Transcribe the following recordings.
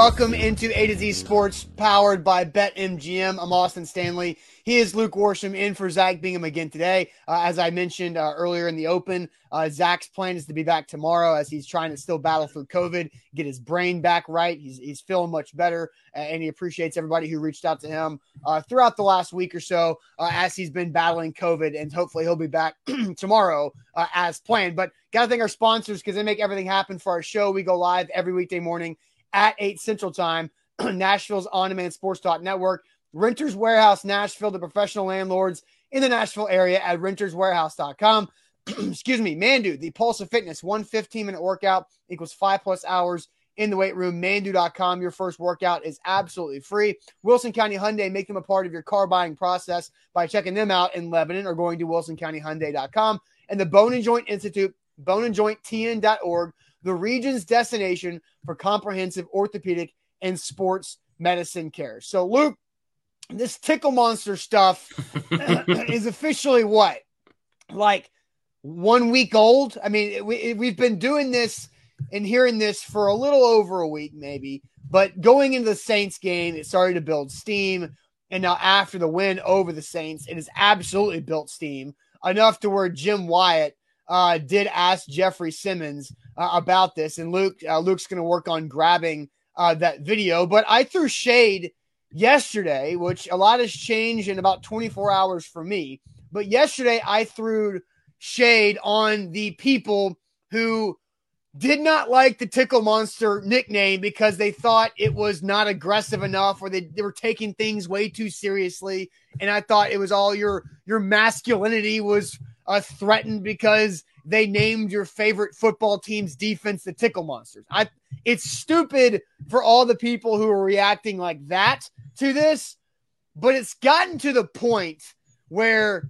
welcome into A to Z Sports, powered by BetMGM. I'm Austin Stanley. He is Luke Worsham in for Zach Bingham again today. Uh, as I mentioned uh, earlier in the open, uh, Zach's plan is to be back tomorrow as he's trying to still battle through COVID, get his brain back right. He's, he's feeling much better, and he appreciates everybody who reached out to him uh, throughout the last week or so uh, as he's been battling COVID, and hopefully he'll be back tomorrow uh, as planned. But got to thank our sponsors because they make everything happen for our show. We go live every weekday morning at 8 Central Time, Nashville's on demand sports network. Renters Warehouse Nashville, the professional landlords in the Nashville area at renterswarehouse.com. Excuse me, Mandu, the Pulse of Fitness, one 15 minute workout equals five plus hours in the weight room. Mandu.com. Your first workout is absolutely free. Wilson County Hyundai, make them a part of your car buying process by checking them out in Lebanon or going to wilsoncountyhyundai.com. And the Bone and Joint Institute, boneandjointtn.org, the region's destination for comprehensive orthopedic and sports medicine care. So, Luke, this tickle monster stuff is officially what? Like one week old? I mean, we, we've been doing this and hearing this for a little over a week, maybe. But going into the Saints game, it started to build steam. And now, after the win over the Saints, it has absolutely built steam enough to where Jim Wyatt uh, did ask Jeffrey Simmons uh, about this. And Luke, uh, Luke's going to work on grabbing uh, that video. But I threw shade yesterday, which a lot has changed in about 24 hours for me. But yesterday, I threw shade on the people who did not like the Tickle Monster nickname because they thought it was not aggressive enough or they, they were taking things way too seriously. And I thought it was all your your masculinity was uh, threatened because they named your favorite football team's defense the Tickle Monsters. I it's stupid for all the people who are reacting like that to this, but it's gotten to the point where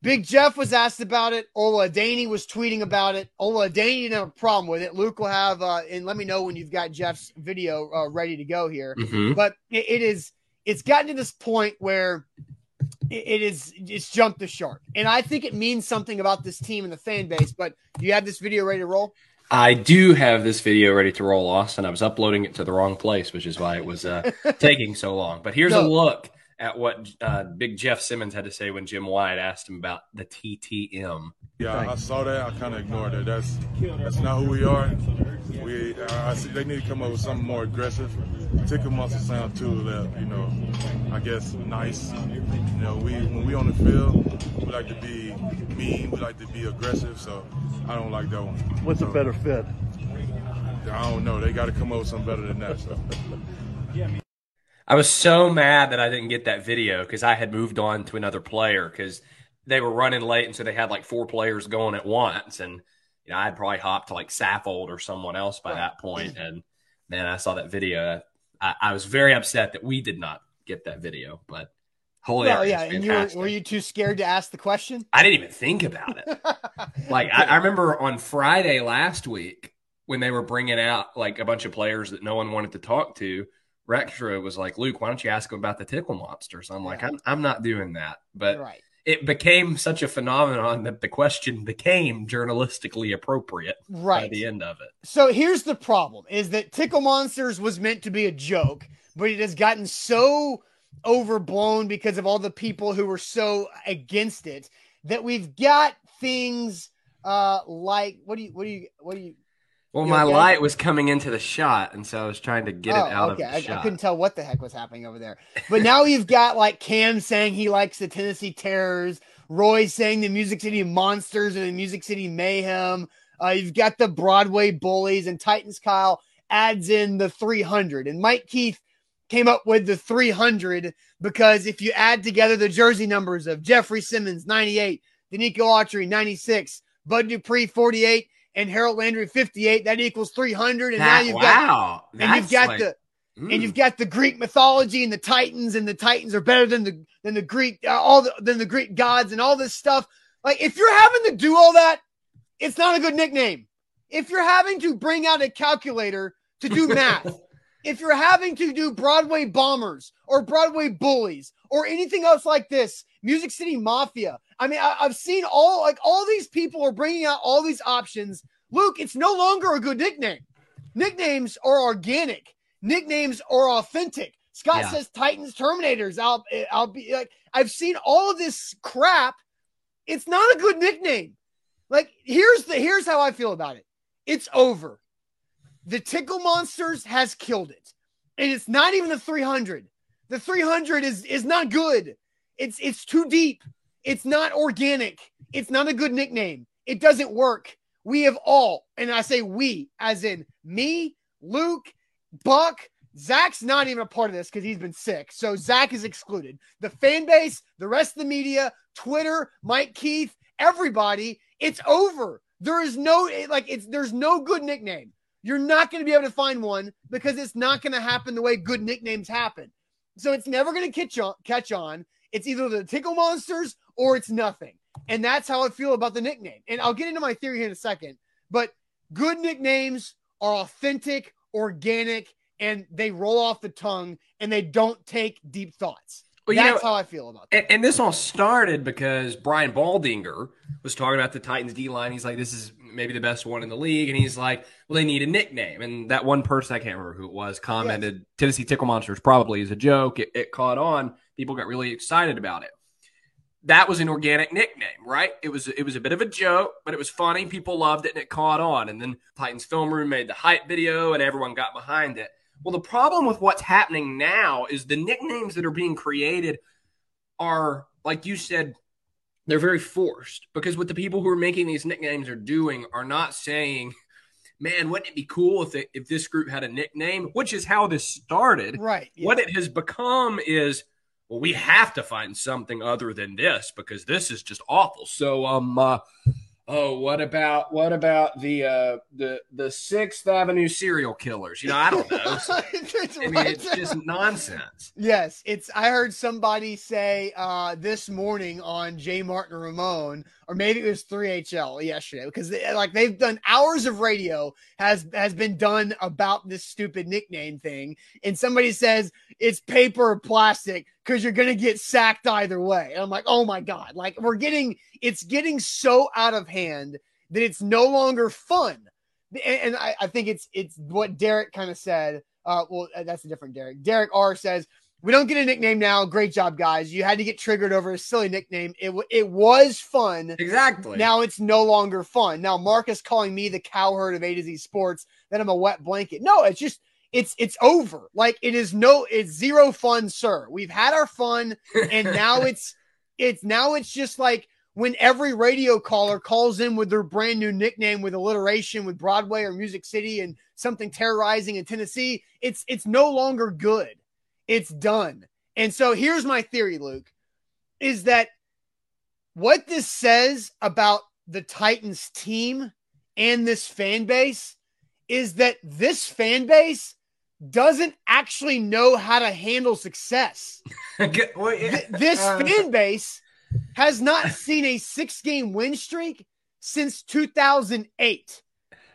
Big Jeff was asked about it. Ola Adeniyi was tweeting about it. Ola Adeniyi didn't have a problem with it. Luke will have, uh, and let me know when you've got Jeff's video uh, ready to go here. Mm-hmm. But it, it is, it's gotten to this point where it, is, it's jumped the shark, and I think it means something about this team and the fan base. But do you have this video ready to roll? I do have this video ready to roll, Austin. I was uploading it to the wrong place, which is why it was uh, taking so long. But here's no. a look at what uh, Big Jeff Simmons had to say when Jim Wyatt asked him about the TTM. Yeah, I saw that. I kind of ignored it. That's that's not who we are. We uh, I see they need to come up with something more aggressive. Tickle monster sound too. That you know, I guess nice. You know, we when we on the field, we like to be mean. We like to be aggressive. So I don't like that one. What's so, a better fit? I don't know. They got to come up with something better than that. So. I was so mad that I didn't get that video because I had moved on to another player because they were running late, and so they had like four players going at once, and you know I'd probably hopped to like Saffold or someone else by that point, and then I saw that video. I, I, was very upset that we did not get that video, but holy, well, yeah, and you were, were you too scared to ask the question? I didn't even think about it. like I, I remember on Friday last week when they were bringing out like a bunch of players that no one wanted to talk to Rextra was like, Luke, why don't you ask him about the tickle monsters? I'm like, I'm, I'm not doing that. But right. it became such a phenomenon that the question became journalistically appropriate right. by the end of it. So here's the problem is that tickle monsters was meant to be a joke, but it has gotten so overblown because of all the people who were so against it that we've got things uh like what do you what do you what do you well, my okay? light was coming into the shot, and so I was trying to get oh, it out okay. of the I, shot. I couldn't tell what the heck was happening over there. But now you've got like Cam saying he likes the Tennessee Terrors, Roy saying the Music City Monsters and the Music City Mayhem. Uh, you've got the Broadway Bullies, and Titans Kyle adds in the 300. And Mike Keith came up with the 300 because if you add together the jersey numbers of Jeffrey Simmons, 98, Denico Autry, 96, Bud Dupree, 48, and Harold Landry 58. That equals 300. And that, now you've wow, got and you've got like, the mm. and you've got the Greek mythology and the Titans, and the Titans are better than the than the Greek uh, all the than the Greek gods and all this stuff. Like if you're having to do all that, it's not a good nickname. If you're having to bring out a calculator to do math, if you're having to do Broadway bombers or Broadway bullies or anything else like this, Music City Mafia. I mean, I, have seen all like all these people are bringing out all these options. Luke, it's no longer a good nickname. Nicknames are organic. nicknames are authentic. Scott Yeah. says Titans Terminators. I'll I'll be like I've seen all of this crap. It's not a good nickname. Like here's the here's how I feel about it. It's over. The Tickle Monsters has killed it. And it's not even the 300. The 300 is is not good. It's it's too deep. It's not organic. It's not a good nickname. It doesn't work. We have all, and I say we, as in me, Luke, Buck, Zach's not even a part of this because he's been sick. So Zach is excluded. The fan base, the rest of the media, Twitter, Mike Keith, everybody, it's over. There is no like it's there's no good nickname. You're not going to be able to find one because it's not going to happen the way good nicknames happen. So it's never going to catch on. Catch on. It's either the Tickle Monsters or it's nothing. And that's how I feel about the nickname. And I'll get into my theory here in a second. But good nicknames are authentic, organic, and they roll off the tongue and they don't take deep thoughts. Well, that's know- how I feel about that. And, and this all started because Brian Baldinger was talking about the Titans D line. He's like, this is maybe the best one in the league. And he's like, well, they need a nickname. And that one person, I can't remember who it was, commented, Tennessee Tickle Monsters probably is a joke. It, it caught on. People got really excited about it. That was an organic nickname, right? It was it was a bit of a joke, but it was funny. People loved it and it caught on. And then Titans Film Room made the hype video and everyone got behind it. Well, the problem with what's happening now is the nicknames that are being created are, like you said, they're very forced because what the people who are making these nicknames are doing are not saying, "Man, wouldn't it be cool if they, if this group had a nickname?" Which is how this started. Right. yeah. What it has become is, well, we have to find something other than this because this is just awful. So, um, uh, oh, what about what about the uh, the the Sixth Avenue serial killers? You know, I don't know. It's I mean, right it's just nonsense. Yes, it's. I heard somebody say uh, this morning on J. Martin Ramon, or maybe it was 3HL yesterday, because they, like they've done hours of radio has has been done about this stupid nickname thing, and somebody says it's paper or plastic because you're gonna get sacked either way. And I'm like, oh my god, like we're getting it's getting so out of hand that it's no longer fun. And, and I, I think it's it's what Derek kind of said. Uh, well, uh, that's a different Derek. Derek R says we don't get a nickname now. Great job, guys. You had to get triggered over a silly nickname. It w- it was fun. Exactly. Now it's no longer fun. Now Marcus calling me the Cowherd of A to Z Sports. That I'm a wet blanket. No, it's just it's it's over. Like it is no it's zero fun, sir. We've had our fun, and now it's it's now it's just like when every radio caller calls in with their brand new nickname with alliteration with Broadway or Music City and something terrorizing in Tennessee, it's it's no longer good. It's done. And so here's my theory, Luke, is that what this says about the Titans team and this fan base is that this fan base doesn't actually know how to handle success. Well, yeah. Th- this Uh, fan base has not seen a six game win streak since 2008.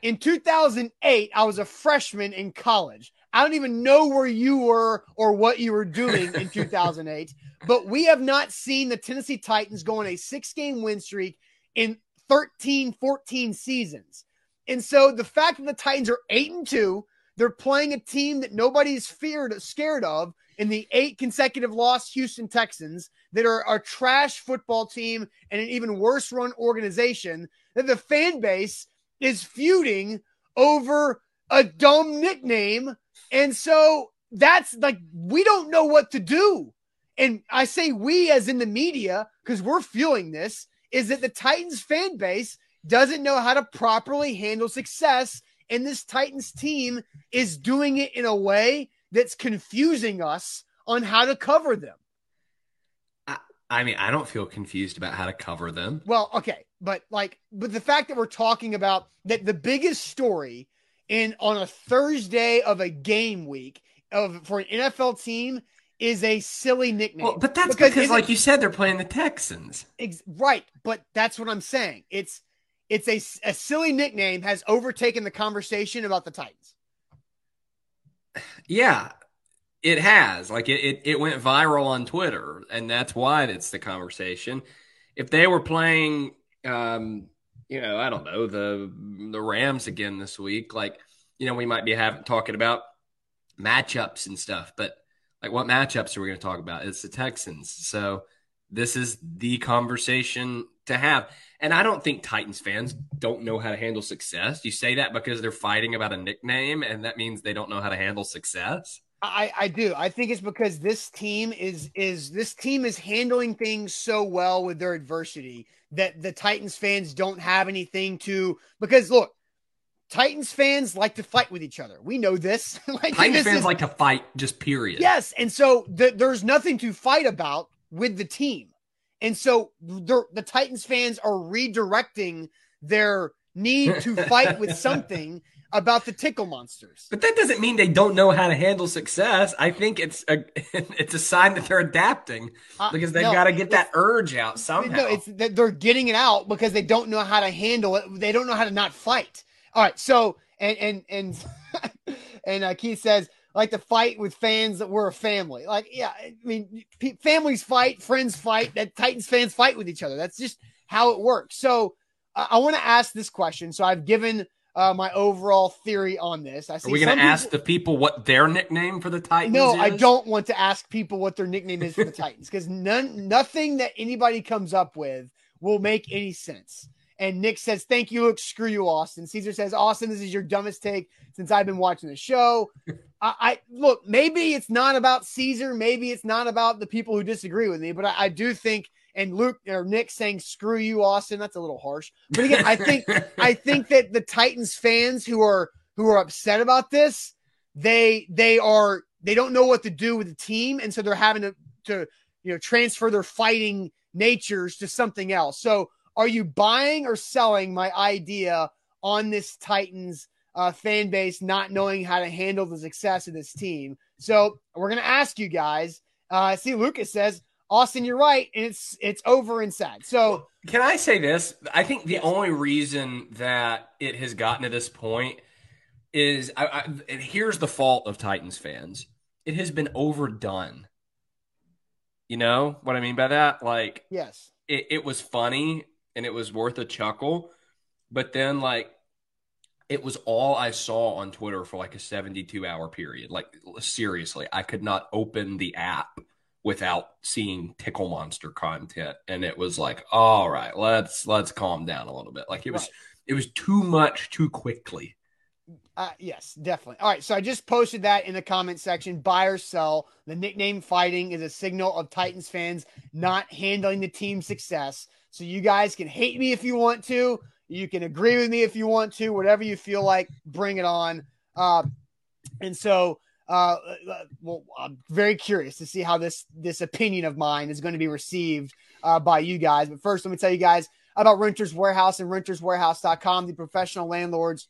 In 2008, I was a freshman in college. I don't even know where you were or what you were doing in 2008, but we have not seen the Tennessee Titans go on a six game win streak in 13, 14 seasons. And so the fact that the Titans are eight and two, they're playing a team that nobody's feared, scared of in the eight consecutive lost Houston Texans that are a trash football team and an even worse run organization, that the fan base is feuding over a dumb nickname. And so that's like, we don't know what to do. And I say we as in the media, because we're feeling this, is that the Titans fan base doesn't know how to properly handle success. And this Titans team is doing it in a way that's confusing us on how to cover them. I mean, I don't feel confused about how to cover them. Well, okay, but like, but the fact that we're talking about that the biggest story in on a Thursday of a game week of for an NFL team is a silly nickname. Well, but that's because, isn't- like you said, they're playing the Texans. Ex- right, but that's what I'm saying. It's it's a, a silly nickname has overtaken the conversation about the Titans. Yeah, it has. Like it, it, it went viral on Twitter, and that's why it's the conversation. If they were playing, um, you know, I don't know the the Rams again this week, like you know, we might be having talking about matchups and stuff. But like, what matchups are we going to talk about? It's the Texans. So this is the conversation to have. And I don't think Titans fans don't know how to handle success. You say that because they're fighting about a nickname, and that means they don't know how to handle success. I, I do. I think it's because this team is is this team is handling things so well with their adversity that the Titans fans don't have anything to because look, Titans fans like to fight with each other. We know this. like, Titans this fans is, like to fight, just period. Yes, and so the, there's nothing to fight about with the team, and so the, the Titans fans are redirecting their need to fight with something about the tickle monsters. But that doesn't mean they don't know how to handle success. I think it's a it's a sign that they're adapting uh, because they've uh, no, got to get that urge out somehow. No, it's that they're getting it out because they don't know how to handle it. They don't know how to not fight. All right, so and and and and uh, Keith says like to fight with fans that we're a family. Like, yeah, I mean, families fight, friends fight. That Titans fans fight with each other. That's just how it works. So uh, I want to ask this question. So I've given uh, my overall theory on this. I see Are we going to ask the people what their nickname for the Titans no, is? I don't want to ask people what their nickname is for the Titans because none, nothing that anybody comes up with will make any sense. And Nick says, Thank you, Luke. Screw you, Austin. Caesar says, Austin, this is your dumbest take since I've been watching the show. I, I, look, maybe it's not about Caesar. Maybe it's not about the people who disagree with me, but I, I do think and Luke or Nick saying "screw you, Austin." That's a little harsh, but again, I think I think that the Titans fans who are who are upset about this, they they are they don't know what to do with the team, and so they're having to to you know transfer their fighting natures to something else. So, are you buying or selling my idea on this Titans uh, fan base not knowing how to handle the success of this team? So, we're gonna ask you guys. Uh, see, Lucas says Austin, you're right, and it's it's over and sad. So, can I say this? I think the only reason that it has gotten to this point is I, I, here's the fault of Titans fans. It has been overdone. You know what I mean by that? Like, yes, it, it was funny and it was worth a chuckle, but then like it was all I saw on Twitter for like a 72 hour period. Like seriously, I could not open the app without seeing tickle monster content. And it was like all right let's let's calm down a little bit. Like it was right. it was too much too quickly. Uh, yes definitely. All right so i just posted that in the comment section. Buy or sell. The nickname fighting is a signal of titans fans not handling the team's success so you guys can hate me if you want to you can agree with me if you want to whatever you feel like bring it on uh, and so uh, uh, well, I'm very curious to see how this this opinion of mine is going to be received uh, by you guys. But first, let me tell you guys about Renters Warehouse and renterswarehouse.com, the professional landlords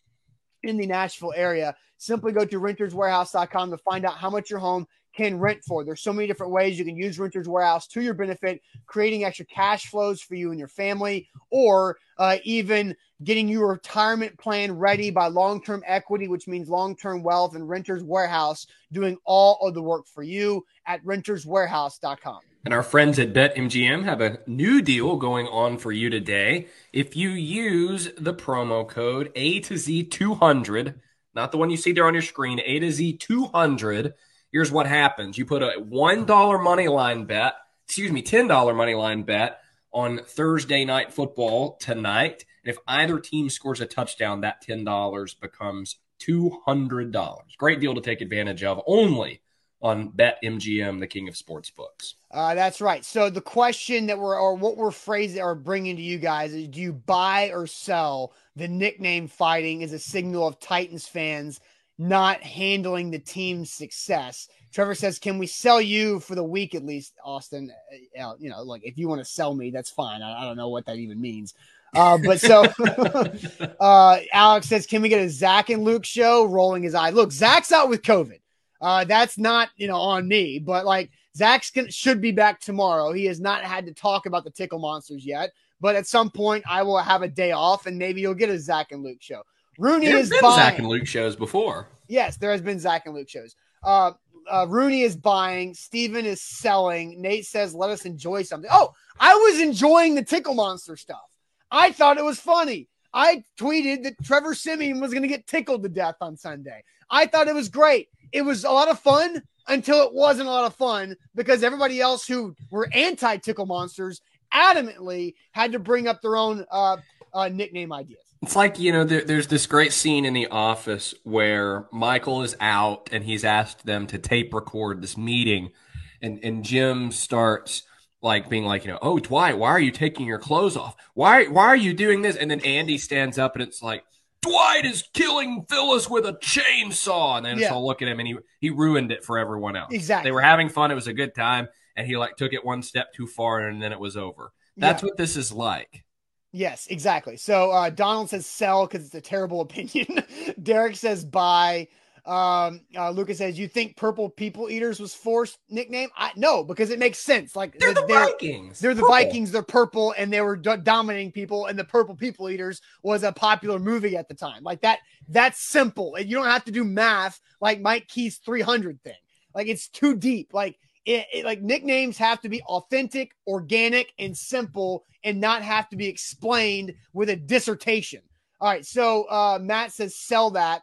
in the Nashville area. Simply go to renterswarehouse.com to find out how much your home can rent for. There's so many different ways you can use Renters Warehouse to your benefit, creating extra cash flows for you and your family, or uh, even getting your retirement plan ready by long term equity, which means long term wealth, and Renters Warehouse doing all of the work for you at renterswarehouse.com. And our friends at BetMGM have a new deal going on for you today. If you use the promo code A to Z 200, not the one you see there on your screen, A to Z 200 here's what happens you put a $1 money line bet, excuse me, $10 money line bet on Thursday night football tonight. And if either team scores a touchdown, that $10 becomes $200. Great deal to take advantage of only on BetMGM, the king of sports books. Uh, that's right. So the question that we're or what we're phrasing or bringing to you guys is: Do you buy or sell the nickname fighting is a signal of Titans fans not handling the team's success. Trevor says, "Can we sell you for the week at least, Austin? Uh, you know, like if you want to sell me, that's fine. I, I don't know what that even means." Uh, but so uh, Alex says, "Can we get a Zach and Luke show?" Rolling his eye. Look, Zach's out with COVID. Uh, that's not you know on me, but like Zach's should be back tomorrow. He has not had to talk about the tickle monsters yet, but at some point I will have a day off, and maybe you'll get a Zach and Luke show. Rooney is been buying. Zach and Luke shows before. Yes, there has been Zach and Luke shows. Uh, uh, Rooney is buying. Steven is selling. Nate says, "Let us enjoy something." Oh, I was enjoying the Tickle Monster stuff. I thought it was funny. I tweeted that Trevor Siemian was going to get tickled to death on Sunday. I thought it was great. it was a lot of fun until it wasn't a lot of fun because everybody else who were anti Tickle Monsters adamantly had to bring up their own uh, uh, nickname ideas. It's like, you know, there, there's this great scene in The Office where Michael is out and he's asked them to tape record this meeting. And, and Jim starts like being like, you know, oh, Dwight, why are you taking your clothes off? Why, why are you doing this? And then Andy stands up and it's like, Dwight is killing Phyllis with a chainsaw. And then yeah. it's all look at him and he, he ruined it for everyone else. Exactly. They were having fun. It was a good time. And he like took it one step too far and then it was over. That's yeah. what this is like. Yes, exactly. So uh, Donald says sell because it's a terrible opinion. Derek says buy. Um, uh, Lucas says you think Purple People Eaters was forced nickname? I no, because it makes sense. Like they're the they're, Vikings. They're the purple. Vikings. They're purple, and they were do- dominating people. And the Purple People Eaters was a popular movie at the time. Like that. That's simple, and you don't have to do math like Mike Keith's 300 thing. Like it's too deep. Like it, it, like nicknames have to be authentic, organic, and simple, and not have to be explained with a dissertation. All right, so uh, Matt says sell that.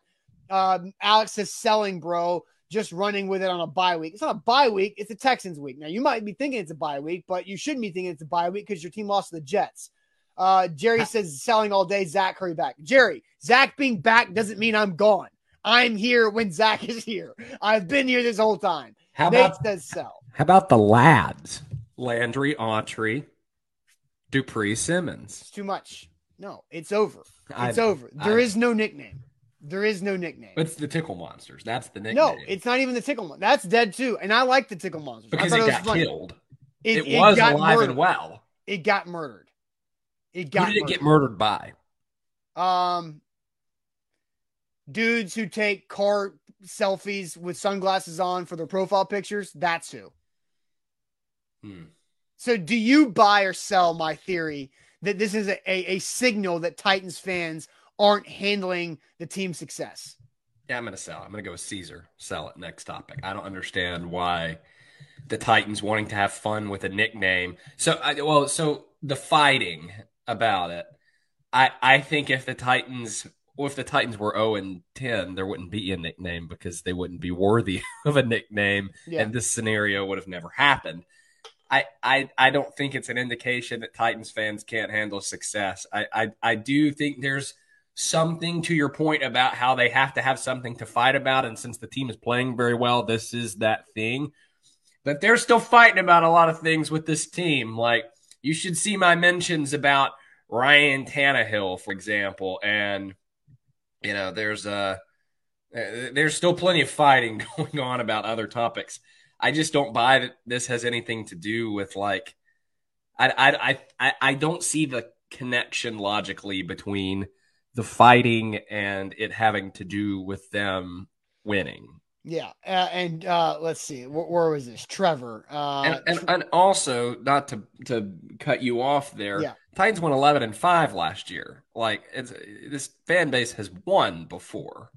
Um, Alex says selling, bro. Just running with it on a bye week. It's not a bye week; it's a Texans week. Now you might be thinking it's a bye week, but you shouldn't be thinking it's a bye week because your team lost to the Jets. Uh, Jerry says selling all day. Zach, hurry back. Jerry, Zach being back doesn't mean I'm gone. I'm here when Zach is here. I've been here this whole time. How Nate about says sell? How about the lads? Landry, Autry, Dupree, Simmons. It's too much. No, it's over. It's I, over. There I, is no nickname. There is no nickname. It's the Tickle Monsters. That's the nickname. No, it's not even the Tickle. Mon- That's dead too. And I like the Tickle Monsters because it, it got funny. killed. It, it, it was alive murdered. and well. It got murdered. It got. Who did murdered. it get murdered by? Um, dudes who take car selfies with sunglasses on for their profile pictures. That's who. Hmm. So, do you buy or sell my theory that this is a, a, a signal that Titans fans aren't handling the team's success? Yeah, I'm going to sell. I'm going to go with Caesar. Sell it. Next topic. I don't understand why the Titans wanting to have fun with a nickname. So, I, well, so the fighting about it. I I think if the Titans well, if the Titans were 0 and 10, there wouldn't be a nickname because they wouldn't be worthy of a nickname, yeah. and this scenario would have never happened. I, I I don't think it's an indication that Titans fans can't handle success. I, I I do think there's something to your point about how they have to have something to fight about, and since the team is playing very well, this is that thing. But they're still fighting about a lot of things with this team. Like you should see my mentions about Ryan Tannehill, for example, and you know there's uh there's still plenty of fighting going on about other topics. I just don't buy that this has anything to do with like I I I I don't see the connection logically between the fighting and it having to do with them winning. Yeah, uh, and uh, let's see, where, where, was this? Trevor, uh, and, and, and, also not to to cut you off there. Yeah. Titans won eleven and five last year. Like it's this fan base has won before.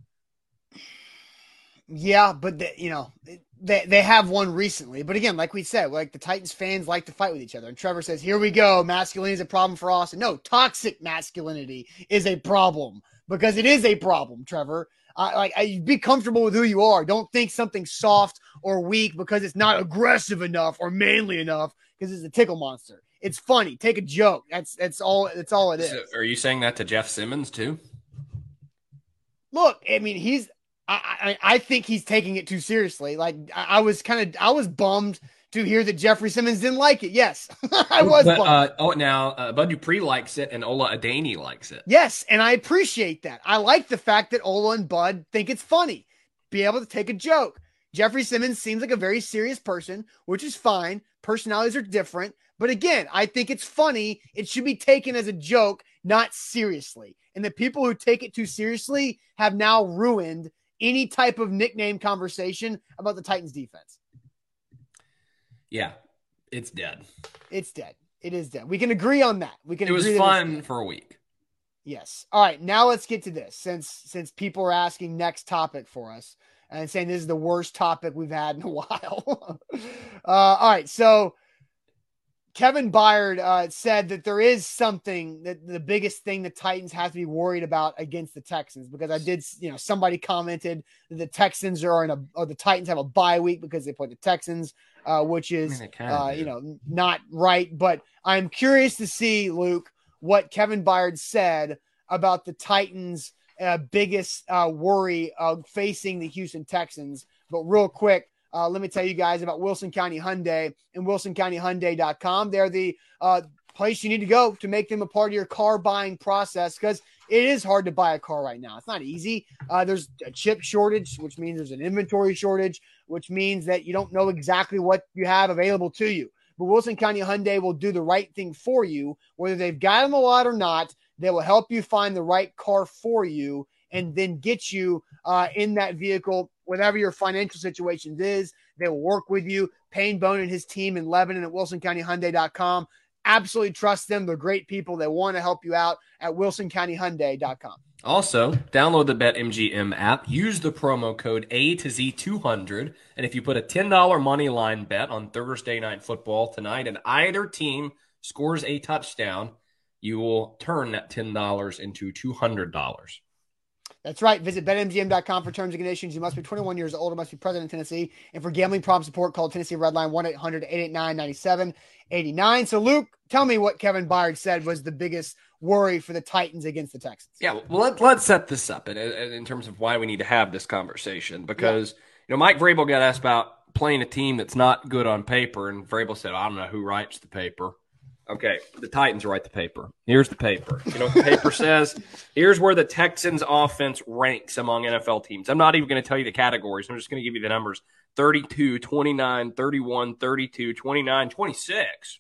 Yeah, but they, you know they they have won recently. But again, like we said, like the Titans fans like to fight with each other. And Trevor says, "Here we go. Masculinity is a problem for Austin. No, toxic masculinity is a problem because it is a problem, Trevor. Uh, like I, be comfortable with who you are. Don't think something soft or weak because it's not aggressive enough or manly enough because it's a tickle monster. It's funny. Take a joke. That's that's all. That's all it is. So are you saying that to Jeff Simmons too? Look, I mean, he's I, I, I think he's taking it too seriously. Like I, I was kind of I was bummed to hear that Jeffrey Simmons didn't like it. Yes, I was. But, uh, oh, now uh, Bud Dupree likes it, and Ola Adeniyi likes it. Yes, and I appreciate that. I like the fact that Ola and Bud think it's funny, be able to take a joke. Jeffrey Simmons seems like a very serious person, which is fine. Personalities are different, but again, I think it's funny. It should be taken as a joke, not seriously. And the people who take it too seriously have now ruined any type of nickname conversation about the Titans defense. Yeah, it's dead. It's dead. It is dead. We can agree on that. We can. It was fun for a week. Yes. All right. Now let's get to this. Since since people are asking next topic for us and saying this is the worst topic we've had in a while. uh, all right. So Kevin Byard uh, said that there is something that the biggest thing the Titans have to be worried about against the Texans because I did, you know, somebody commented that the Texans are in a or the Titans have a bye week because they play the Texans, uh, which is, I mean, uh, you know, not right. But I'm curious to see Luke what Kevin Byard said about the Titans' uh, biggest uh, worry of facing the Houston Texans. But real quick, uh, let me tell you guys about Wilson County Hyundai and WilsonCountyHyundai.com. They're the uh, place you need to go to make them a part of your car buying process because it is hard to buy a car right now. It's not easy. Uh, there's a chip shortage, which means there's an inventory shortage, which means that you don't know exactly what you have available to you. But Wilson County Hyundai will do the right thing for you, whether they've got them a lot or not. They will help you find the right car for you and then get you uh, in that vehicle, whatever your financial situation is. They will work with you. Payne Bone and his team in Lebanon at WilsonCountyHyundai.com. Absolutely trust them. They're great people. They want to help you out at WilsonCountyHyundai.com. Also, download the BetMGM app, use the promo code A to Z200, and if you put a $10 money line bet on Thursday night football tonight and either team scores a touchdown, you will turn that $10 into $200. That's right. Visit betmgm.com for terms and conditions. You must be 21 years old or must be present in Tennessee. And for gambling problem support, call Tennessee Redline 1 800 889 9789. So, Luke, tell me what Kevin Byard said was the biggest worry for the Titans against the Texans. Yeah, well, let, let's set this up in, in terms of why we need to have this conversation because, yeah. you know, Mike Vrabel got asked about playing a team that's not good on paper, and Vrabel said, I don't know who writes the paper. Okay, the Titans write the paper. Here's the paper. You know what the paper says? Here's where the Texans offense ranks among NFL teams. I'm not even going to tell you the categories. I'm just going to give you the numbers 32, 29, 31, 32, 29, 26,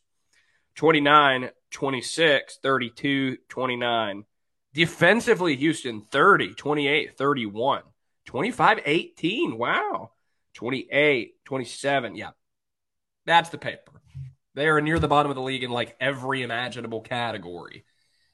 29, 26, 32, 29. Defensively, Houston 30, 28, 31, 25, 18. Wow. 28, 27. Yeah. That's the paper. They are near the bottom of the league in like every imaginable category.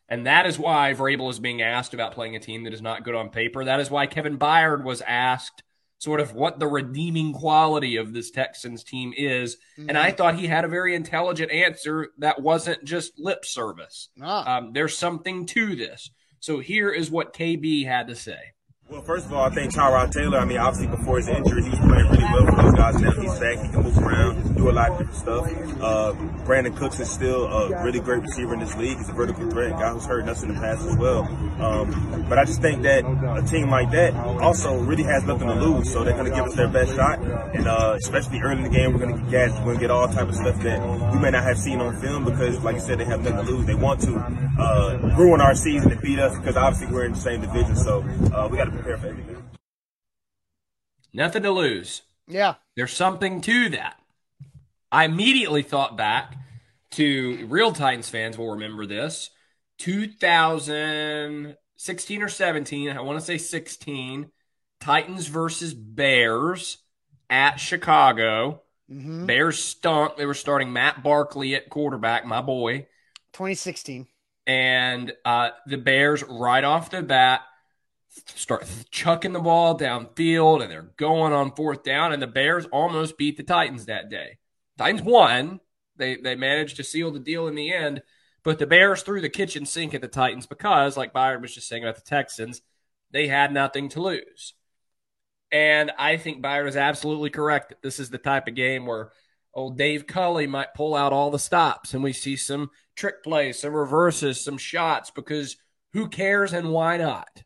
And that is why Vrabel is being asked about playing a team that is not good on paper. That is why Kevin Byard was asked sort of what the redeeming quality of this Texans team is. Mm-hmm. And I thought he had a very intelligent answer that wasn't just lip service. Ah. Um, there's something to this. So here is what KB had to say. Well, first of all, I think Tyrod Taylor, I mean, obviously before his injury, he was playing really well for those guys. Now he's back. He can move around, do a lot of different stuff. Uh, Brandin Cooks is still a really great receiver in this league. He's a vertical threat, guy who's hurt us in the past as well. Um, but I just think that a team like that also really has nothing to lose, so they're going to give us their best shot. And uh, especially early in the game, we're going to get gas. We're going to get all type of stuff that we may not have seen on film because, like you said, they have nothing to lose. They want to uh, ruin our season and beat us because obviously we're in the same division, so uh, we got to prepare for everything. Nothing to lose. Yeah. There's something to that. I immediately thought back to real Titans fans will remember this. 2016 or 17, I want to say 16, Titans versus Bears at Chicago. Mm-hmm. Bears stunk. They were starting Matt Barkley at quarterback, my boy. 2016. And uh, the Bears, right off the bat, start chucking the ball downfield and they're going on fourth down. And the Bears almost beat the Titans that day. Titans won. They they managed to seal the deal in the end, but the Bears threw the kitchen sink at the Titans because, like Byard was just saying about the Texans, they had nothing to lose. And I think Byard is absolutely correct that this is the type of game where old Dave Culley might pull out all the stops and we see some trick plays, some reverses, some shots because who cares and why not?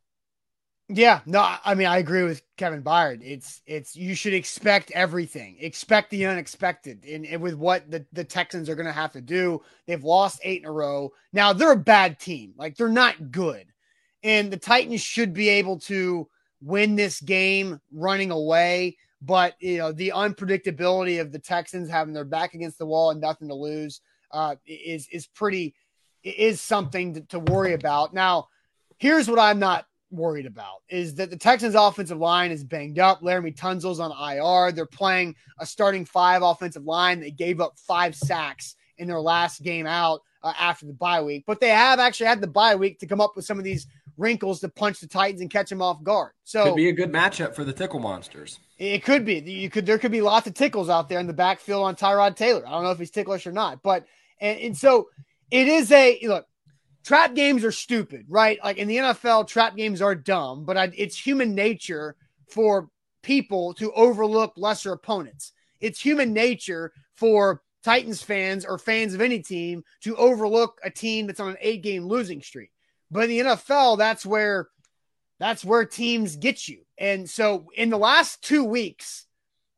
Yeah, no, I mean I agree with Kevin Byard. It's it's you should expect everything. Expect the unexpected. And, and with what the, the Texans are gonna have to do, they've lost eight in a row. Now they're a bad team. Like they're not good. And the Titans should be able to win this game running away. But you know, the unpredictability of the Texans having their back against the wall and nothing to lose uh, is is pretty is something to, to worry about. Now, here's what I'm not worried about is that the Texans offensive line is banged up. Laremy Tunsil's on IR. They're playing a starting five offensive line. They gave up five sacks in their last game out uh, after the bye week, but they have actually had the bye week to come up with some of these wrinkles to punch the Titans and catch them off guard. So could be a good matchup for the tickle monsters. It could be. You could there could be lots of tickles out there in the backfield on Tyrod Taylor. I don't know if he's ticklish or not, but And, and so it is a look. Trap games are stupid, right? Like in the NFL, trap games are dumb, but I, it's human nature for people to overlook lesser opponents. It's human nature for Titans fans or fans of any team to overlook a team that's on an eight game losing streak. But in the NFL, that's where that's where teams get you. And so in the last two weeks,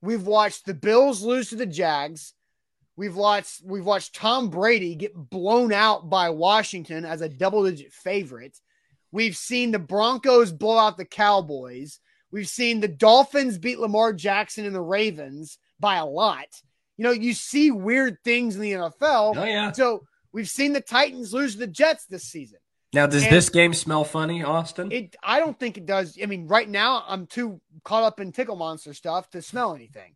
we've watched the Bills lose to the Jags. We've watched we've watched Tom Brady get blown out by Washington as a double digit favorite. We've seen the Broncos blow out the Cowboys. We've seen the Dolphins beat Lamar Jackson and the Ravens by a lot. You know, you see weird things in the NFL. Oh, yeah. So we've seen the Titans lose to the Jets this season. Now, does And- this game smell funny, Austin? It I don't think it does. I mean, right now I'm too caught up in tickle monster stuff to smell anything.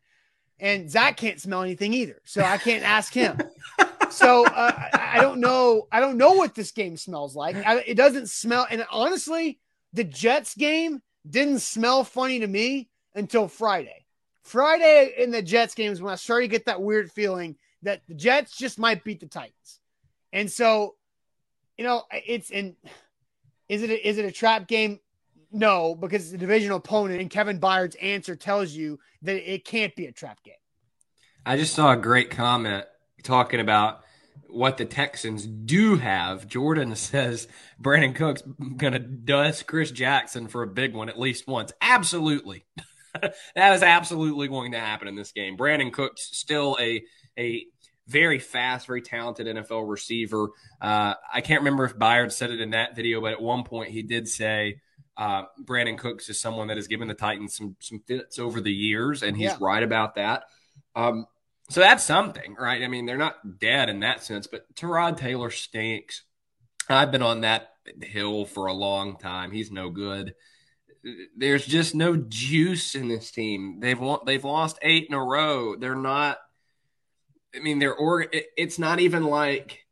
And Zach can't smell anything either. So I can't ask him. So uh, I I don't know. I don't know what this game smells like. I, it doesn't smell. And honestly, the Jets game didn't smell funny to me until Friday. Friday in the Jets game is when I started to get that weird feeling that the Jets just might beat the Titans. And so, you know, it's in. Is it a, is it a trap game? No, because the divisional opponent, and Kevin Byard's answer tells you that it can't be a trap game. I just saw a great comment talking about what the Texans do have. Jordan says Brandin Cooks going to dust Chris Jackson for a big one at least once. Absolutely. that is absolutely going to happen in this game. Brandin Cooks still a a very fast, very talented NFL receiver. Uh, I can't remember if Byard said it in that video, but at one point he did say uh, Brandin Cooks is someone that has given the Titans some some fits over the years, and he's Yeah. right about that. Um, so that's something, right? I mean, they're not dead in that sense, but Tyrod Taylor stinks. I've been on that hill for a long time. He's no good. There's just no juice in this team. They've won, they've lost eight in a row. They're not. I mean, they're or it's not even like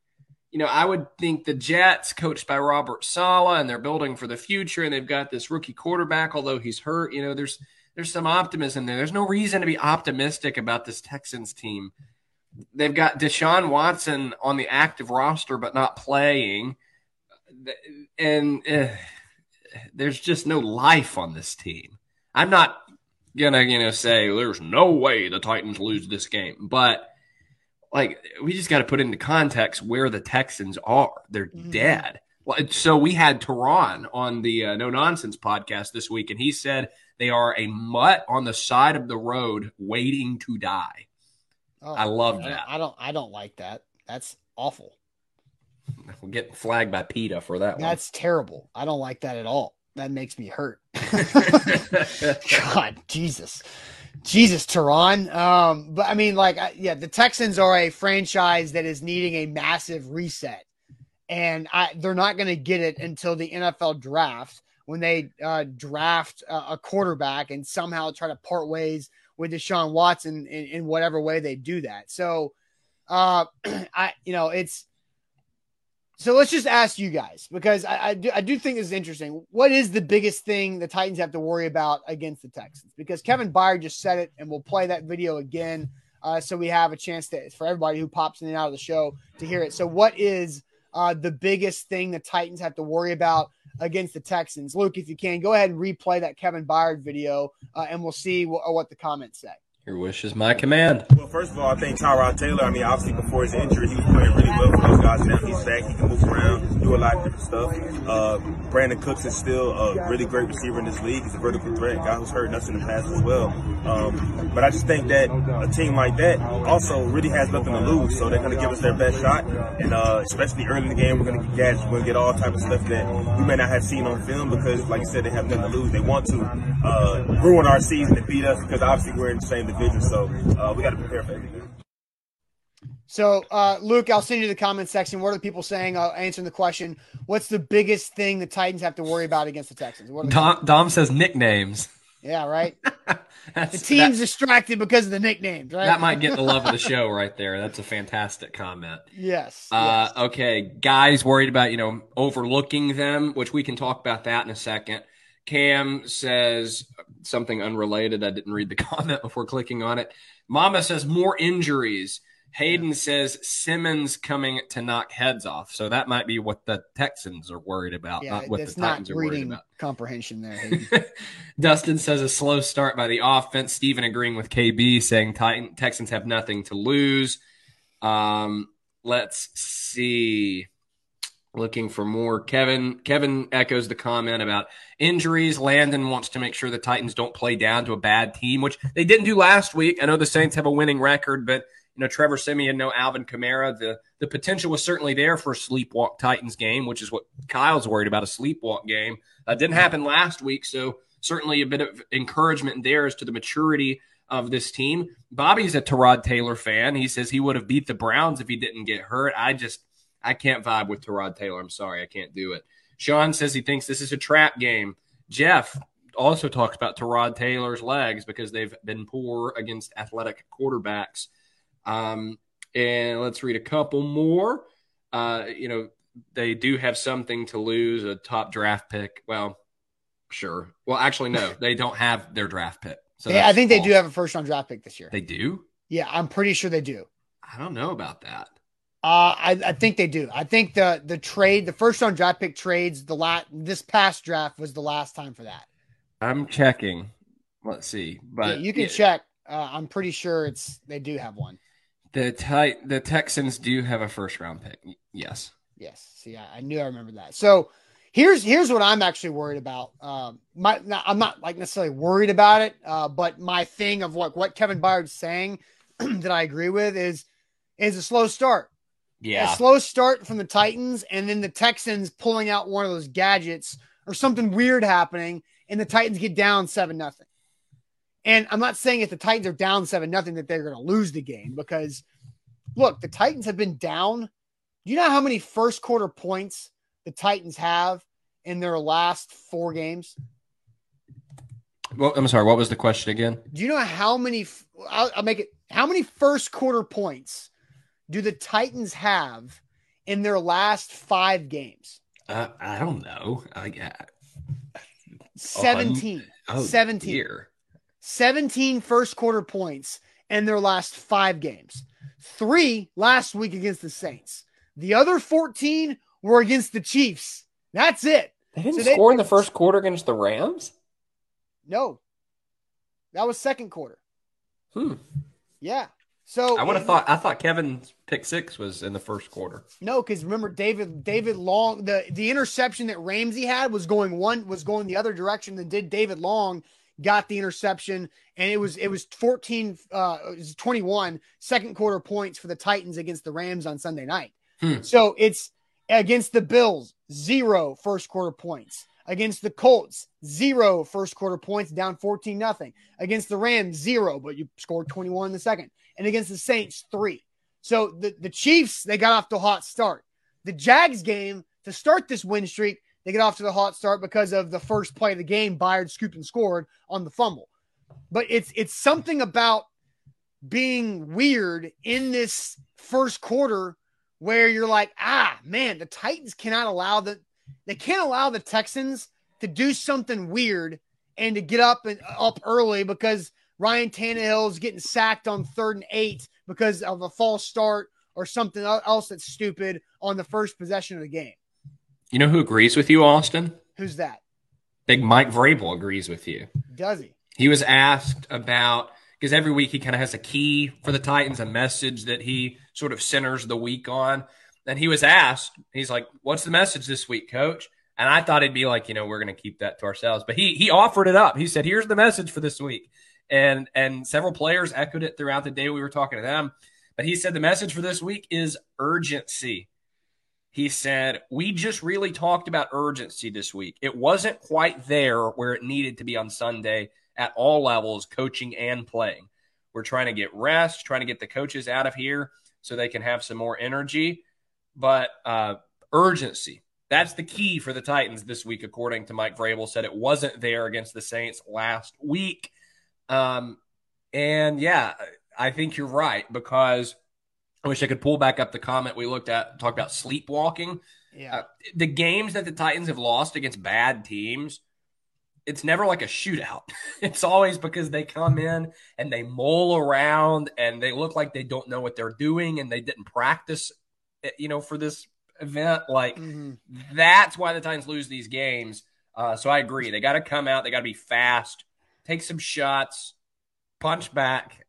you know. I would think the Jets, coached by Robert Saleh, and they're building for the future, and they've got this rookie quarterback, although he's hurt. You know, there's there's some optimism there. There's no reason to be optimistic about this Texans team. They've got Deshaun Watson on the active roster, but not playing, and uh, there's just no life on this team. I'm not gonna, you know, say there's no way the Titans lose this game, but like we just got to put into context where the Texans are. They're Mhm. dead. So we had Tehran on the uh, No Nonsense podcast this week, and he said they are a mutt on the side of the road waiting to die. Oh, I love that. I don't. I don't like that. That's awful. We'll get flagged by PETA for that one. That's terrible. I don't like that at all. That makes me hurt. God, Jesus, Jesus, Tehran. Um, but I mean, like, yeah, the Texans are a franchise that is needing a massive reset, and I, they're not going to get it until the NFL draft when they uh, draft a, a quarterback and somehow try to part ways with Deshaun Watson in, in whatever way they do that. So, uh, I, you know, it's. So let's just ask you guys because I, I do I do think this is interesting. What is the biggest thing the Titans have to worry about against the Texans? Because Kevin Byard just said it, and we'll play that video again, uh, so we have a chance to for everybody who pops in and out of the show to hear it. So, what is uh, the biggest thing the Titans have to worry about against the Texans? Luke, if you can, go ahead and replay that Kevin Byard video, uh, and we'll see wh- what the comments say. Your wish is my command. Well, first of all, I think Tyrod Taylor. I mean, obviously before his injury, he was playing really well for those guys. Now he's back; he can move around, do a lot of different stuff. Uh, Brandin Cooks is still a really great receiver in this league. He's a vertical threat, guy who's hurt us in the past as well. Um, but I just think that a team like that also really has nothing to lose, so they're going to give us their best shot. And uh, especially early in the game, we're going to get gadgets, we're going to get all type of stuff that we may not have seen on film because, like you said, they have nothing to lose. They want to uh, ruin our season and beat us because obviously we're in the same division, so uh, we got to prepare for everything. So, uh, Luke, I'll send you the comment section. What are the people saying? Uh, answering the question: What's the biggest thing the Titans have to worry about against the Texans? What are the- Dom, Dom says nicknames. yeah, right. The team's that, distracted because of the nicknames, right? that might get the love of the show right there. That's a fantastic comment. Yes. Uh, yes. okay, guys worried about you know overlooking them, which we can talk about that in a second. Cam says something unrelated. I didn't read the comment before clicking on it. Mama says more injuries. Hayden says Simmons coming to knock heads off. So that might be what the Texans are worried about, Yeah, not what the Titans are worried about. comprehension there. Dustin says a slow start by the offense. Steven agreeing with KB, saying Titan, Texans have nothing to lose. Um, let's see. Looking for more. Kevin Kevin echoes the comment about injuries. Landon wants to make sure the Titans don't play down to a bad team, which they didn't do last week. I know the Saints have a winning record, but you know Trevor Siemian, no Alvin Kamara. The the potential was certainly there for a sleepwalk Titans game, which is what Kyle's worried about a sleepwalk game. That didn't happen last week, so certainly a bit of encouragement there as to the maturity of this team. Bobby's a Tyrod Taylor fan. He says he would have beat the Browns if he didn't get hurt. I just I can't vibe with Tyrod Taylor. I'm sorry, I can't do it. Sean says he thinks this is a trap game. Jeff also talks about Tyrod Taylor's legs because they've been poor against athletic quarterbacks. Um, and let's read a couple more. Uh, you know, they do have something to lose, a top draft pick. Well, sure. Well, actually, no, they don't have their draft pick. So They- I think they do have a first round draft pick this year. They do? yeah, I'm pretty sure they do. I don't know about that. Uh, I, I think they do. I think the the trade, the first round draft pick trades, the last this past draft was the last time for that. I'm checking. Let's see. But yeah, you can check. Uh, I'm pretty sure it's they do have one. The tit- the Texans do have a first round pick. Yes. Yes. See, I, I knew I remember that. So here's here's what I'm actually worried about. Um, my not, I'm not like necessarily worried about it, uh, but my thing of what what Kevin Byard's saying that I agree with is is a slow start. Yeah. A slow start from the Titans, and then the Texans pulling out one of those gadgets or something weird happening, and the Titans get down seven nothing. And I'm not saying if the Titans are down seven nothing that they're going to lose the game because look, the Titans have been down. Do you know how many first quarter points the Titans have in their last four games? Well, I'm sorry. What was the question again? Do you know how many? I'll, I'll make it. How many first quarter points do the Titans have in their last five games? Uh, I don't know. I got 17. oh, 17. dear. 17 first quarter points in their last five games. Three last week against the Saints. The other 14 were against the Chiefs. That's it. They didn't So they- score in the first quarter against the Rams. No, that was second quarter. Hmm. Yeah. So I would have thought. I thought Kevin's pick six was in the first quarter. No, because remember David David Long the the interception that Ramsey had was going one was going the other direction than did David Long got the interception and it was it was 14 uh it was 21 second quarter points for the Titans against the Rams on Sunday night. Hmm. So it's against the Bills zero first quarter points. Against the Colts, zero first quarter points, down 14 nothing. Against the Rams, zero, but you scored 21 in the second. And against the Saints, three. So the, the Chiefs, they got off to a hot start. The Jags game, to start this win streak, they get off to the hot start because of the first play of the game, Byard scooped and scored on the fumble. But it's it's something about being weird in this first quarter where you're like, ah, man, the Titans cannot allow the they can't allow the Texans to do something weird and to get up and up early because Ryan Tannehill is getting sacked on third and eight because of a false start or something else that's stupid on the first possession of the game. You know who agrees with you, Austin? Who's that? Big Mike Vrabel agrees with you. Does he? He was asked about because every week he kind of has a key for the Titans, a message that he sort of centers the week on. And he was asked, he's like, "What's the message this week, Coach?" And I thought he'd be like, you know, we're going to keep that to ourselves. But he he offered it up. He said, "Here's the message for this week," and and several players echoed it throughout the day. We were talking to them, but he said the message for this week is urgency. He said, We just really talked about urgency this week. It wasn't quite there where it needed to be on Sunday at all levels, coaching and playing. We're trying to get rest, trying to get the coaches out of here so they can have some more energy. But uh, urgency, that's the key for the Titans this week, according to Mike Vrabel. Said it wasn't there against the Saints last week. Um, and yeah, I think you're right because I wish I could pull back up the comment we looked at, talk about sleepwalking. Yeah. Uh, the games that the Titans have lost against bad teams, it's never like a shootout. It's always because they come in and they mull around and they look like they don't know what they're doing and they didn't practice, eh, you know, for this event. Like mm-hmm. that's why the Titans lose these games. Uh, so I agree. They got to come out. They got to be fast, take some shots, punch back.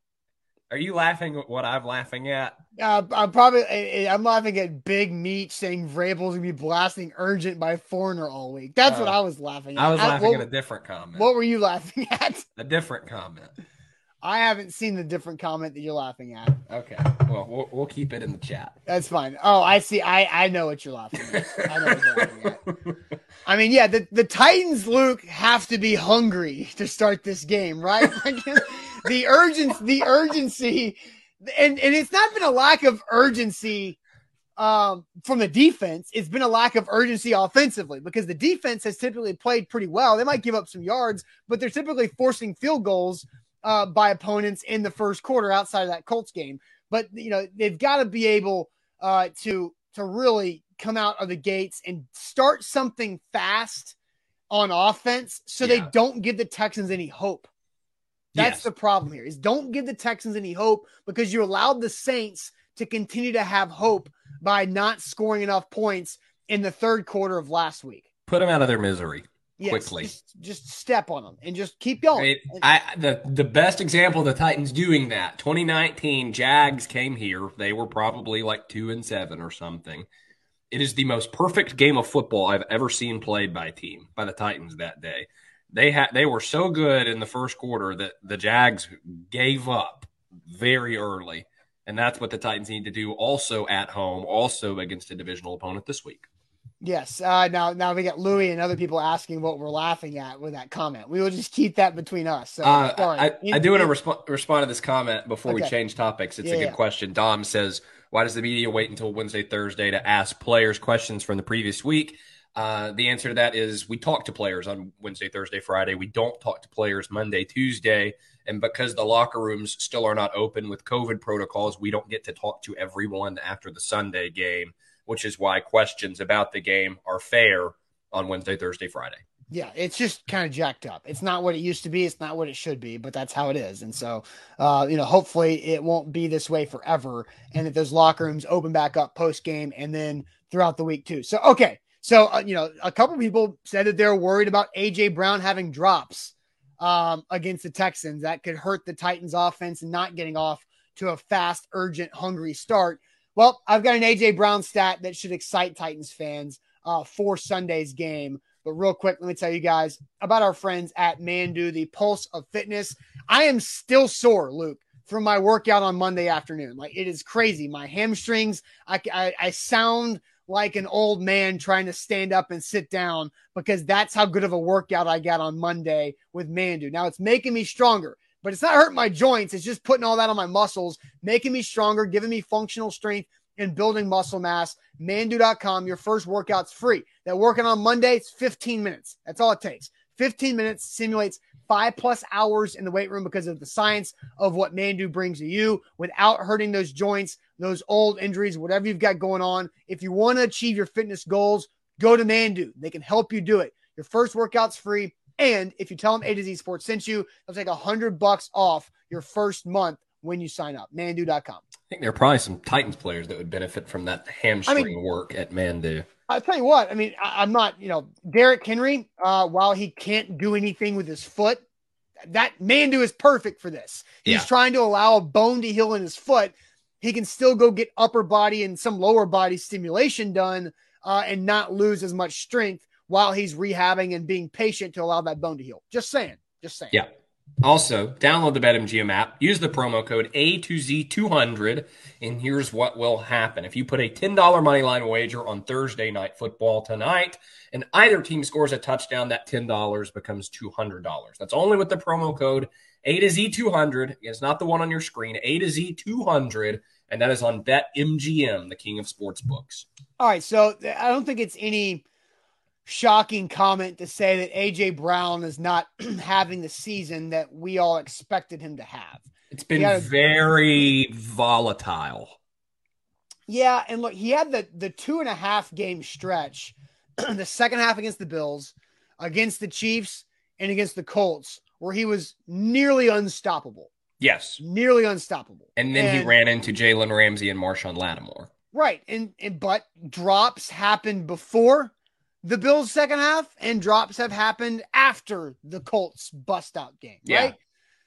Are you laughing at what I'm laughing at? Uh, I'm probably I'm laughing at Big Meat saying Vrabel's gonna be blasting urgent by foreigner all week. That's uh, what I was laughing at. I was laughing what, at a different comment. What were you laughing at? A different comment. I haven't seen the different comment that you're laughing at. Okay. Well, we'll, we'll keep it in the chat. That's fine. Oh, I see. I, I know what you're laughing at. I know what you're laughing at. I mean, yeah, the, the Titans, Luke, have to be hungry to start this game, right? the urgency, the urgency and and it's not been a lack of urgency um, from the defense. It's been a lack of urgency offensively because the defense has typically played pretty well. They might give up some yards, but they're typically forcing field goals uh, by opponents in the first quarter outside of that Colts game. But you know they've got to be able uh, to to really come out of the gates and start something fast on offense so yeah. they don't give the Texans any hope. That's yes. the problem here. Is don't give the Texans any hope because you allowed the Saints to continue to have hope by not scoring enough points in the third quarter of last week. Put them out of their misery yes, quickly. Just, just, step on them and just keep going. I, I, the the best example of the Titans doing that. 2019 Jags came here. They were probably like two and seven or something. It is the most perfect game of football I've ever seen played by a team by the Titans that day they had they were so good in the first quarter that the Jags gave up very early, and that's what the Titans need to do also at home, also against a divisional opponent this week. Yes. Uh, now, now we got Louis and other people asking what we're laughing at with that comment. We will just keep that between us. So, uh, I, I, do want to resp- respond to this comment before okay. we change topics. It's yeah, a good yeah. question. Dom says, "Why does the media wait until Wednesday, Thursday to ask players questions from the previous week?" Uh, the answer to that is we talk to players on Wednesday, Thursday, Friday. We don't talk to players Monday, Tuesday. And because the locker rooms still are not open with COVID protocols, we don't get to talk to everyone after the Sunday game, which is why questions about the game are fair on Wednesday, Thursday, Friday. Yeah, it's just kind of jacked up. It's not what it used to be. It's not what it should be, but that's how it is. And so, uh, you know, hopefully it won't be this way forever and that those locker rooms open back up post game and then throughout the week too. So, okay. So, uh, you know, a couple people said that they're worried about AJ Brown having drops um, against the Texans. That could hurt the Titans offense and not getting off to a fast, urgent, hungry start. Well, I've got an AJ Brown stat that should excite Titans fans uh, for Sunday's game. But real quick, let me tell you guys about our friends at Mandu, the Pulse of Fitness. I am still sore, Luke, from my workout on Monday afternoon. Like it is crazy. My hamstrings, I, I, I sound like an old man trying to stand up and sit down because that's how good of a workout I got on Monday with Mandu. Now it's making me stronger, but it's not hurting my joints. It's just putting all that on my muscles, making me stronger, giving me functional strength and building muscle mass. Mandu.com, your first workout's free. That working on Monday, it's 15 minutes. That's all it takes. 15 minutes simulates five plus hours in the weight room because of the science of what Mandu brings to you without hurting those joints, those old injuries, whatever you've got going on. If you want to achieve your fitness goals, go to Mandu. They can help you do it. Your first workout's free. And if you tell them A to Z Sports sent you, they'll take a hundred bucks off your first month when you sign up. Mandu.com. I think there are probably some Titans players that would benefit from that hamstring I mean, work at Mandu. I'll tell you what, I mean, I, am not, you know, Derrick Henry, uh, while he can't do anything with his foot, that Mandu is perfect for this. He's yeah. trying to allow a bone to heal in his foot. He can still go get upper body and some lower body stimulation done uh, and not lose as much strength while he's rehabbing and being patient to allow that bone to heal. Just saying. Just saying. Yeah. Also, download the BetMGM app, use the promo code A to Z 200, and here's what will happen. If you put a $10 money line wager on Thursday night football tonight, and either team scores a touchdown, that $10 becomes $200. That's only with the promo code A to Z 200. It's not the one on your screen, A to Z 200, and that is on BetMGM, the king of sports books. All right, so I don't think it's any shocking comment to say that AJ Brown is not having the season that we all expected him to have. It's been a, very volatile. Yeah, and look, he had the the two and a half game stretch, the second half against the Bills, against the Chiefs, and against the Colts, where he was nearly unstoppable. Yes. Nearly unstoppable. And then and, he ran into Jalen Ramsey and Marshon Lattimore. Right. And, and but drops happened before the Bills' second half, and drops have happened after the Colts bust out game. Yeah. Right.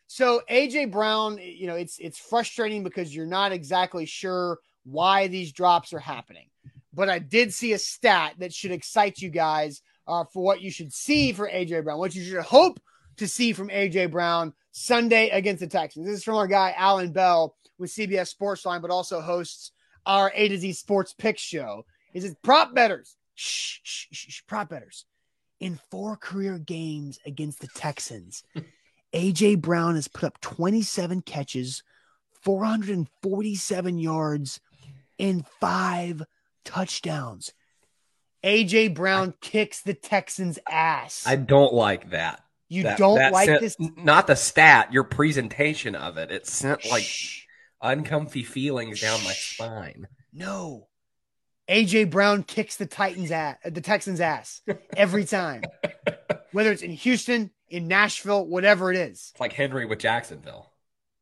So AJ Brown, you know, it's it's frustrating because you're not exactly sure why these drops are happening. But I did see a stat that should excite you guys uh, for what you should see for AJ Brown, what you should hope to see from AJ Brown Sunday against the Texans. This is from our guy Alan Bell with CBS Sportsline, but also hosts our A to Z Sports Picks show. He says prop betters, shh, shh, shh, prop betters. In four career games against the Texans, AJ Brown has put up 27 catches, 447 yards, and five touchdowns. AJ Brown kicks the Texans' ass. I don't like that. You that, don't that like sent, this? Not the stat, your presentation of it. It sent like Shh. uncomfy feelings down my spine. No. AJ Brown kicks the Titans ass, the Texans ass every time. Whether it's in Houston, in Nashville, whatever it is. It's like Henry with Jacksonville.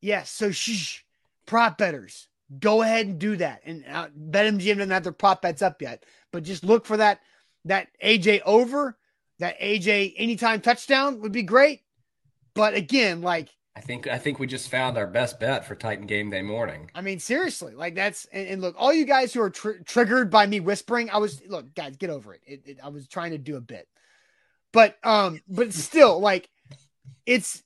Yes. So shh, prop betters, go ahead and do that. And uh, BetMGM doesn't have their prop bets up yet, but just look for that that AJ over, that AJ anytime touchdown would be great. But again, like I think I think we just found our best bet for Titan game day morning. I mean, seriously, like that's and, and look, all you guys who are tr- triggered by me whispering, I was look, guys, get over it. It, it. I was trying to do a bit. But um, but still, like it's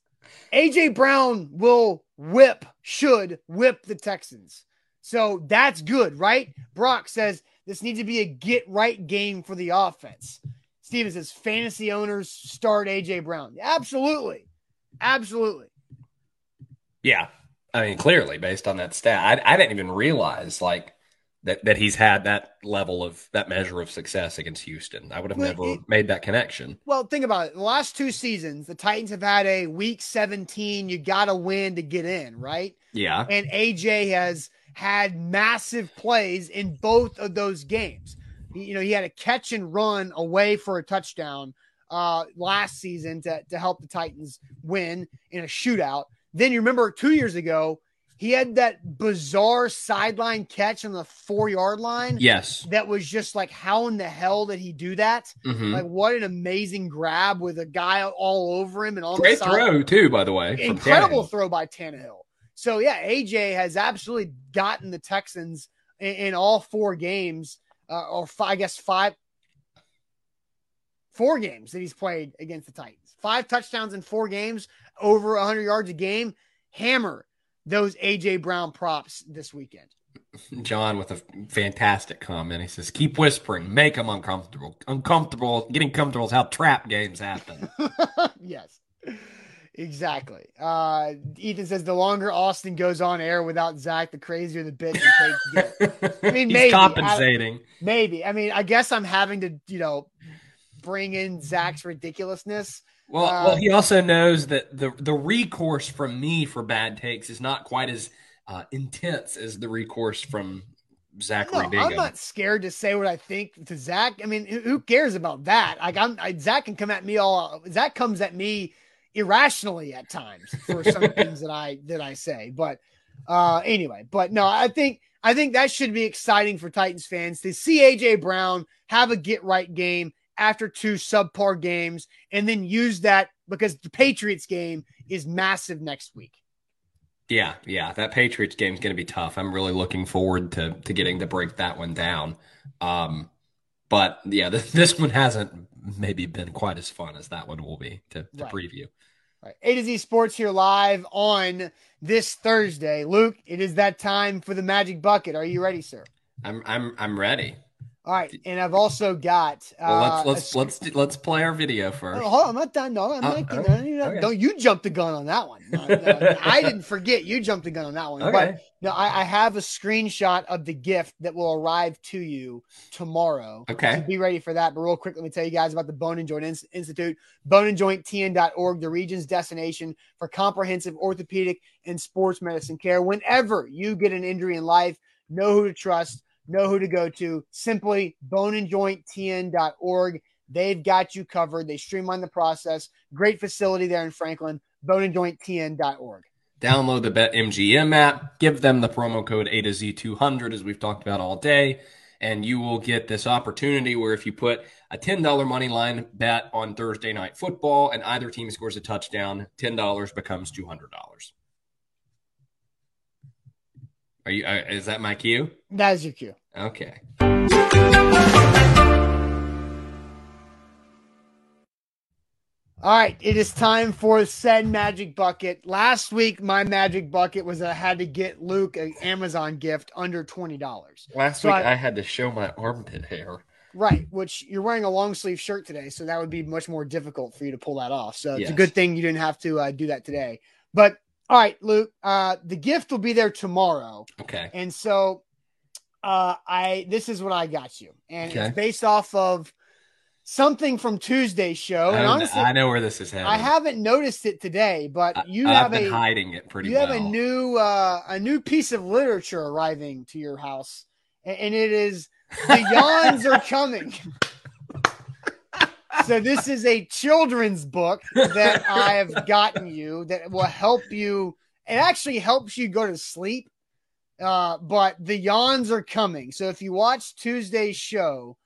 AJ Brown will whip, should whip the Texans. So that's good, right? Brock says this needs to be a get right game for the offense. Steven says fantasy owners start AJ Brown. Absolutely. Absolutely. Yeah. I mean, clearly based on that stat, I, I didn't even realize like that that he's had that level of that measure of success against Houston. I would have well, never it, made that connection. Well, think about it. The last two seasons, the Titans have had a week 17, you got to win to get in, right? Yeah. And AJ has had massive plays in both of those games. You know, he had a catch and run away for a touchdown uh last season to to help the Titans win in a shootout. Then you remember 2 years ago, he had that bizarre sideline catch on the four yard line. Yes. That was just like, how in the hell did he do that? Mm-hmm. Like, what an amazing grab with a guy all over him and on Great throw, too, by the way. Incredible throw by Tannehill. So, yeah, AJ has absolutely gotten the Texans in, in all four games, uh, or five, I guess five, four games that he's played against the Titans. Five touchdowns in four games, over 100 yards a game. Hammer those AJ Brown props this weekend. John with a fantastic comment. He says, "Keep whispering, make them uncomfortable. Uncomfortable, getting comfortable is how trap games happen." yes, exactly. Uh, Ethan says, "The longer Austin goes on air without Zach, the crazier the bit he takes. I mean, maybe compensating. I, maybe. I mean, I guess I'm having to, you know, bring in Zach's ridiculousness well, uh, well, he also knows that the the recourse from me for bad takes is not quite as uh, intense as the recourse from Zachary no, I'm not scared to say what I think to Zach. I mean, who cares about that? Like, I'm I, Zach can come at me all. Zach comes at me irrationally at times for some things that I that I say. But uh anyway, but no, I think I think that should be exciting for Titans fans to see AJ Brown have a get right game after two subpar games and then use that because the Patriots game is massive next week. Yeah, yeah, that Patriots game is going to be tough. I'm really looking forward to to getting to break that one down. Um, but yeah, this, this one hasn't maybe been quite as fun as that one will be to, to right. preview. Right. A to Z Sports here live on this Thursday. Luke, it is that time for the Magic Bucket. Are you ready, sir? I'm I'm I'm ready. All right, and I've also got. Uh, well, let's let's let's let's play our video first. Oh, hold on, I'm not done. No, I'm oh, not. Okay. No, okay. Don't you jump the gun on that one? No, no, I didn't forget. You jumped the gun on that one. Okay. But no, I, I, have a screenshot of the gift that will arrive to you tomorrow. Okay, so be ready for that. But real quick, let me tell you guys about the Bone and Joint Institute. BoneandJointTN.org, the region's destination for comprehensive orthopedic and sports medicine care. Whenever you get an injury in life, know who to trust know who to go to. Simply boneandjointtn.org. They've got you covered. They streamline the process. Great facility there in Franklin, boneandjointtn.org. Download the BetMGM app, give them the promo code A to Z200 as we've talked about all day, and you will get this opportunity where if you put a $10 money line bet on Thursday night football and either team scores a touchdown, $10 becomes $200. Are you uh, is that my cue? That is your cue. Okay. All right, it is time for said magic bucket. Last week, my magic bucket was I had to get Luke an Amazon gift under twenty dollars. Last So week I- I, had to show my armpit hair. Right, which you're wearing a long sleeve shirt today, so that would be much more difficult for you to pull that off. So it's a good thing you didn't have to uh, do that today. But all right, Luke, uh, the gift will be there tomorrow, Okay. and so uh, I this is what I got you, and Okay. it's based off of something from Tuesday's show. I, honestly, I know where this is headed. I haven't noticed it today, but you I've have been a hiding it pretty you well. have a new uh, a new piece of literature arriving to your house, and, and it is the yawns are coming. so this is a children's book that I have gotten you that will help you. It actually helps you go to sleep. Uh, but the yawns are coming. So if you watch Tuesday's show,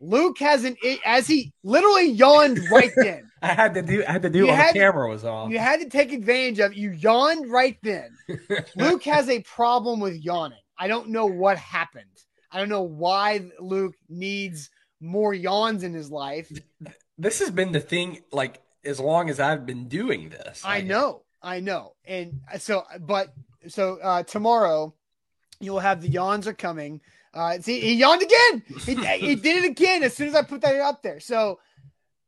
Luke has an as he literally yawned right then. I had to do. I had to do You the camera was off. You had to take advantage of it. You yawned right then. Luke has a problem with yawning. I don't know what happened. I don't know why Luke needs more yawns in his life. this has been the thing. Like as long as I've been doing this, I know, I know. And so, but so uh, tomorrow you'll have the yawns are coming. Uh, see, he yawned again. He, he did it again as soon as I put that up there. So,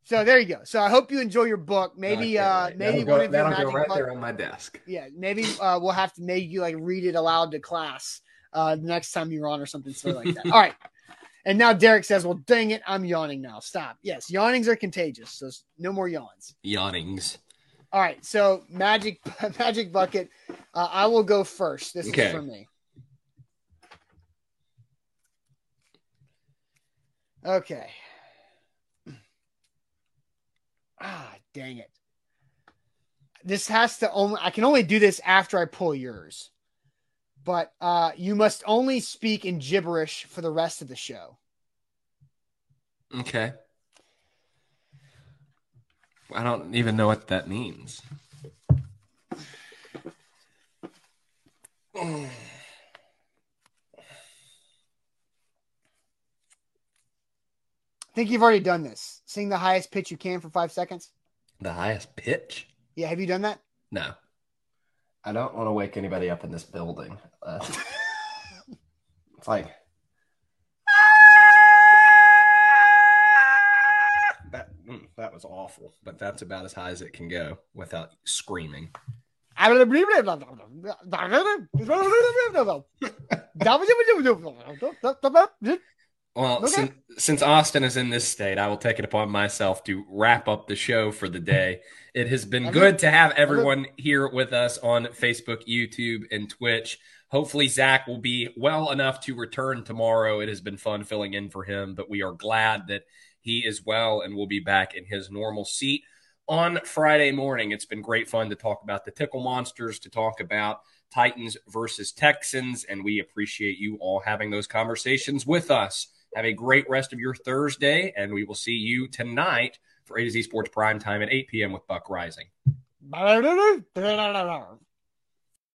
so there you go. So I hope you enjoy your book. Maybe, uh, maybe that'll one go, of your that'll magic go right there on my desk. yeah, maybe uh, we'll have to make you like read it aloud to class uh, the next time you're on or something silly like that. All right. And now Derek says, "Well, dang it, I'm yawning now. Stop." Yes, yawnings are contagious, so no more yawns. Yawnings. All right. So magic, magic bucket. Uh, I will go first. This Okay. is for me. Okay. Ah, dang it. This has to only I can only do this after I pull yours. But uh you must only speak in gibberish for the rest of the show. Okay. I don't even know what that means. I think you've already done this. Sing the highest pitch you can for five seconds. The highest pitch? Yeah, have you done that? No. I don't want to wake anybody up in this building. Uh, it's like that. mm, That was awful, but that's about as high as it can go without screaming. Well, Okay. since, since Austin is in this state, I will take it upon myself to wrap up the show for the day. It has been good to have everyone here with us on Facebook, YouTube, and Twitch. Hopefully, Zach will be well enough to return tomorrow. It has been fun filling in for him, but we are glad that he is well and will be back in his normal seat on Friday morning. It's been great fun to talk about the Tickle Monsters, to talk about Titans versus Texans, and we appreciate you all having those conversations with us. Have a great rest of your Thursday, and we will see you tonight for A to Z Sports Prime Time at 8 p.m. with Buck Reising.